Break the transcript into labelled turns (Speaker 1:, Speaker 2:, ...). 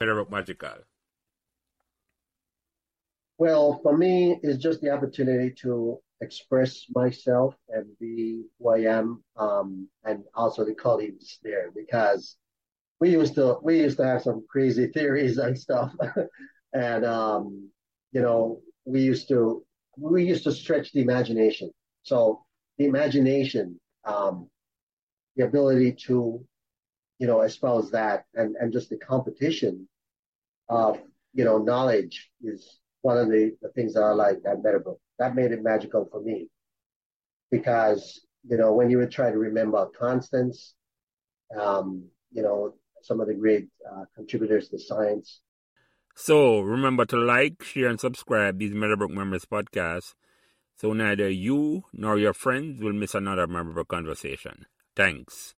Speaker 1: Magical?
Speaker 2: Well, for me, it's just the opportunity to express myself and be who I am, um, and also the colleagues there because we used to we used to have some crazy theories and stuff, and um, you know we used to we used to stretch the imagination. So the imagination, um, the ability to you know as well as that, and and just the competition of you know knowledge is one of the, the things that I like at Meadowbrook. That made it magical for me because, you know, when you would try to remember constants, um, you know, some of the great uh, contributors to science.
Speaker 1: So remember to like, share, and subscribe these Meadowbrook Members podcasts so neither you nor your friends will miss another Meadowbrook conversation. Thanks.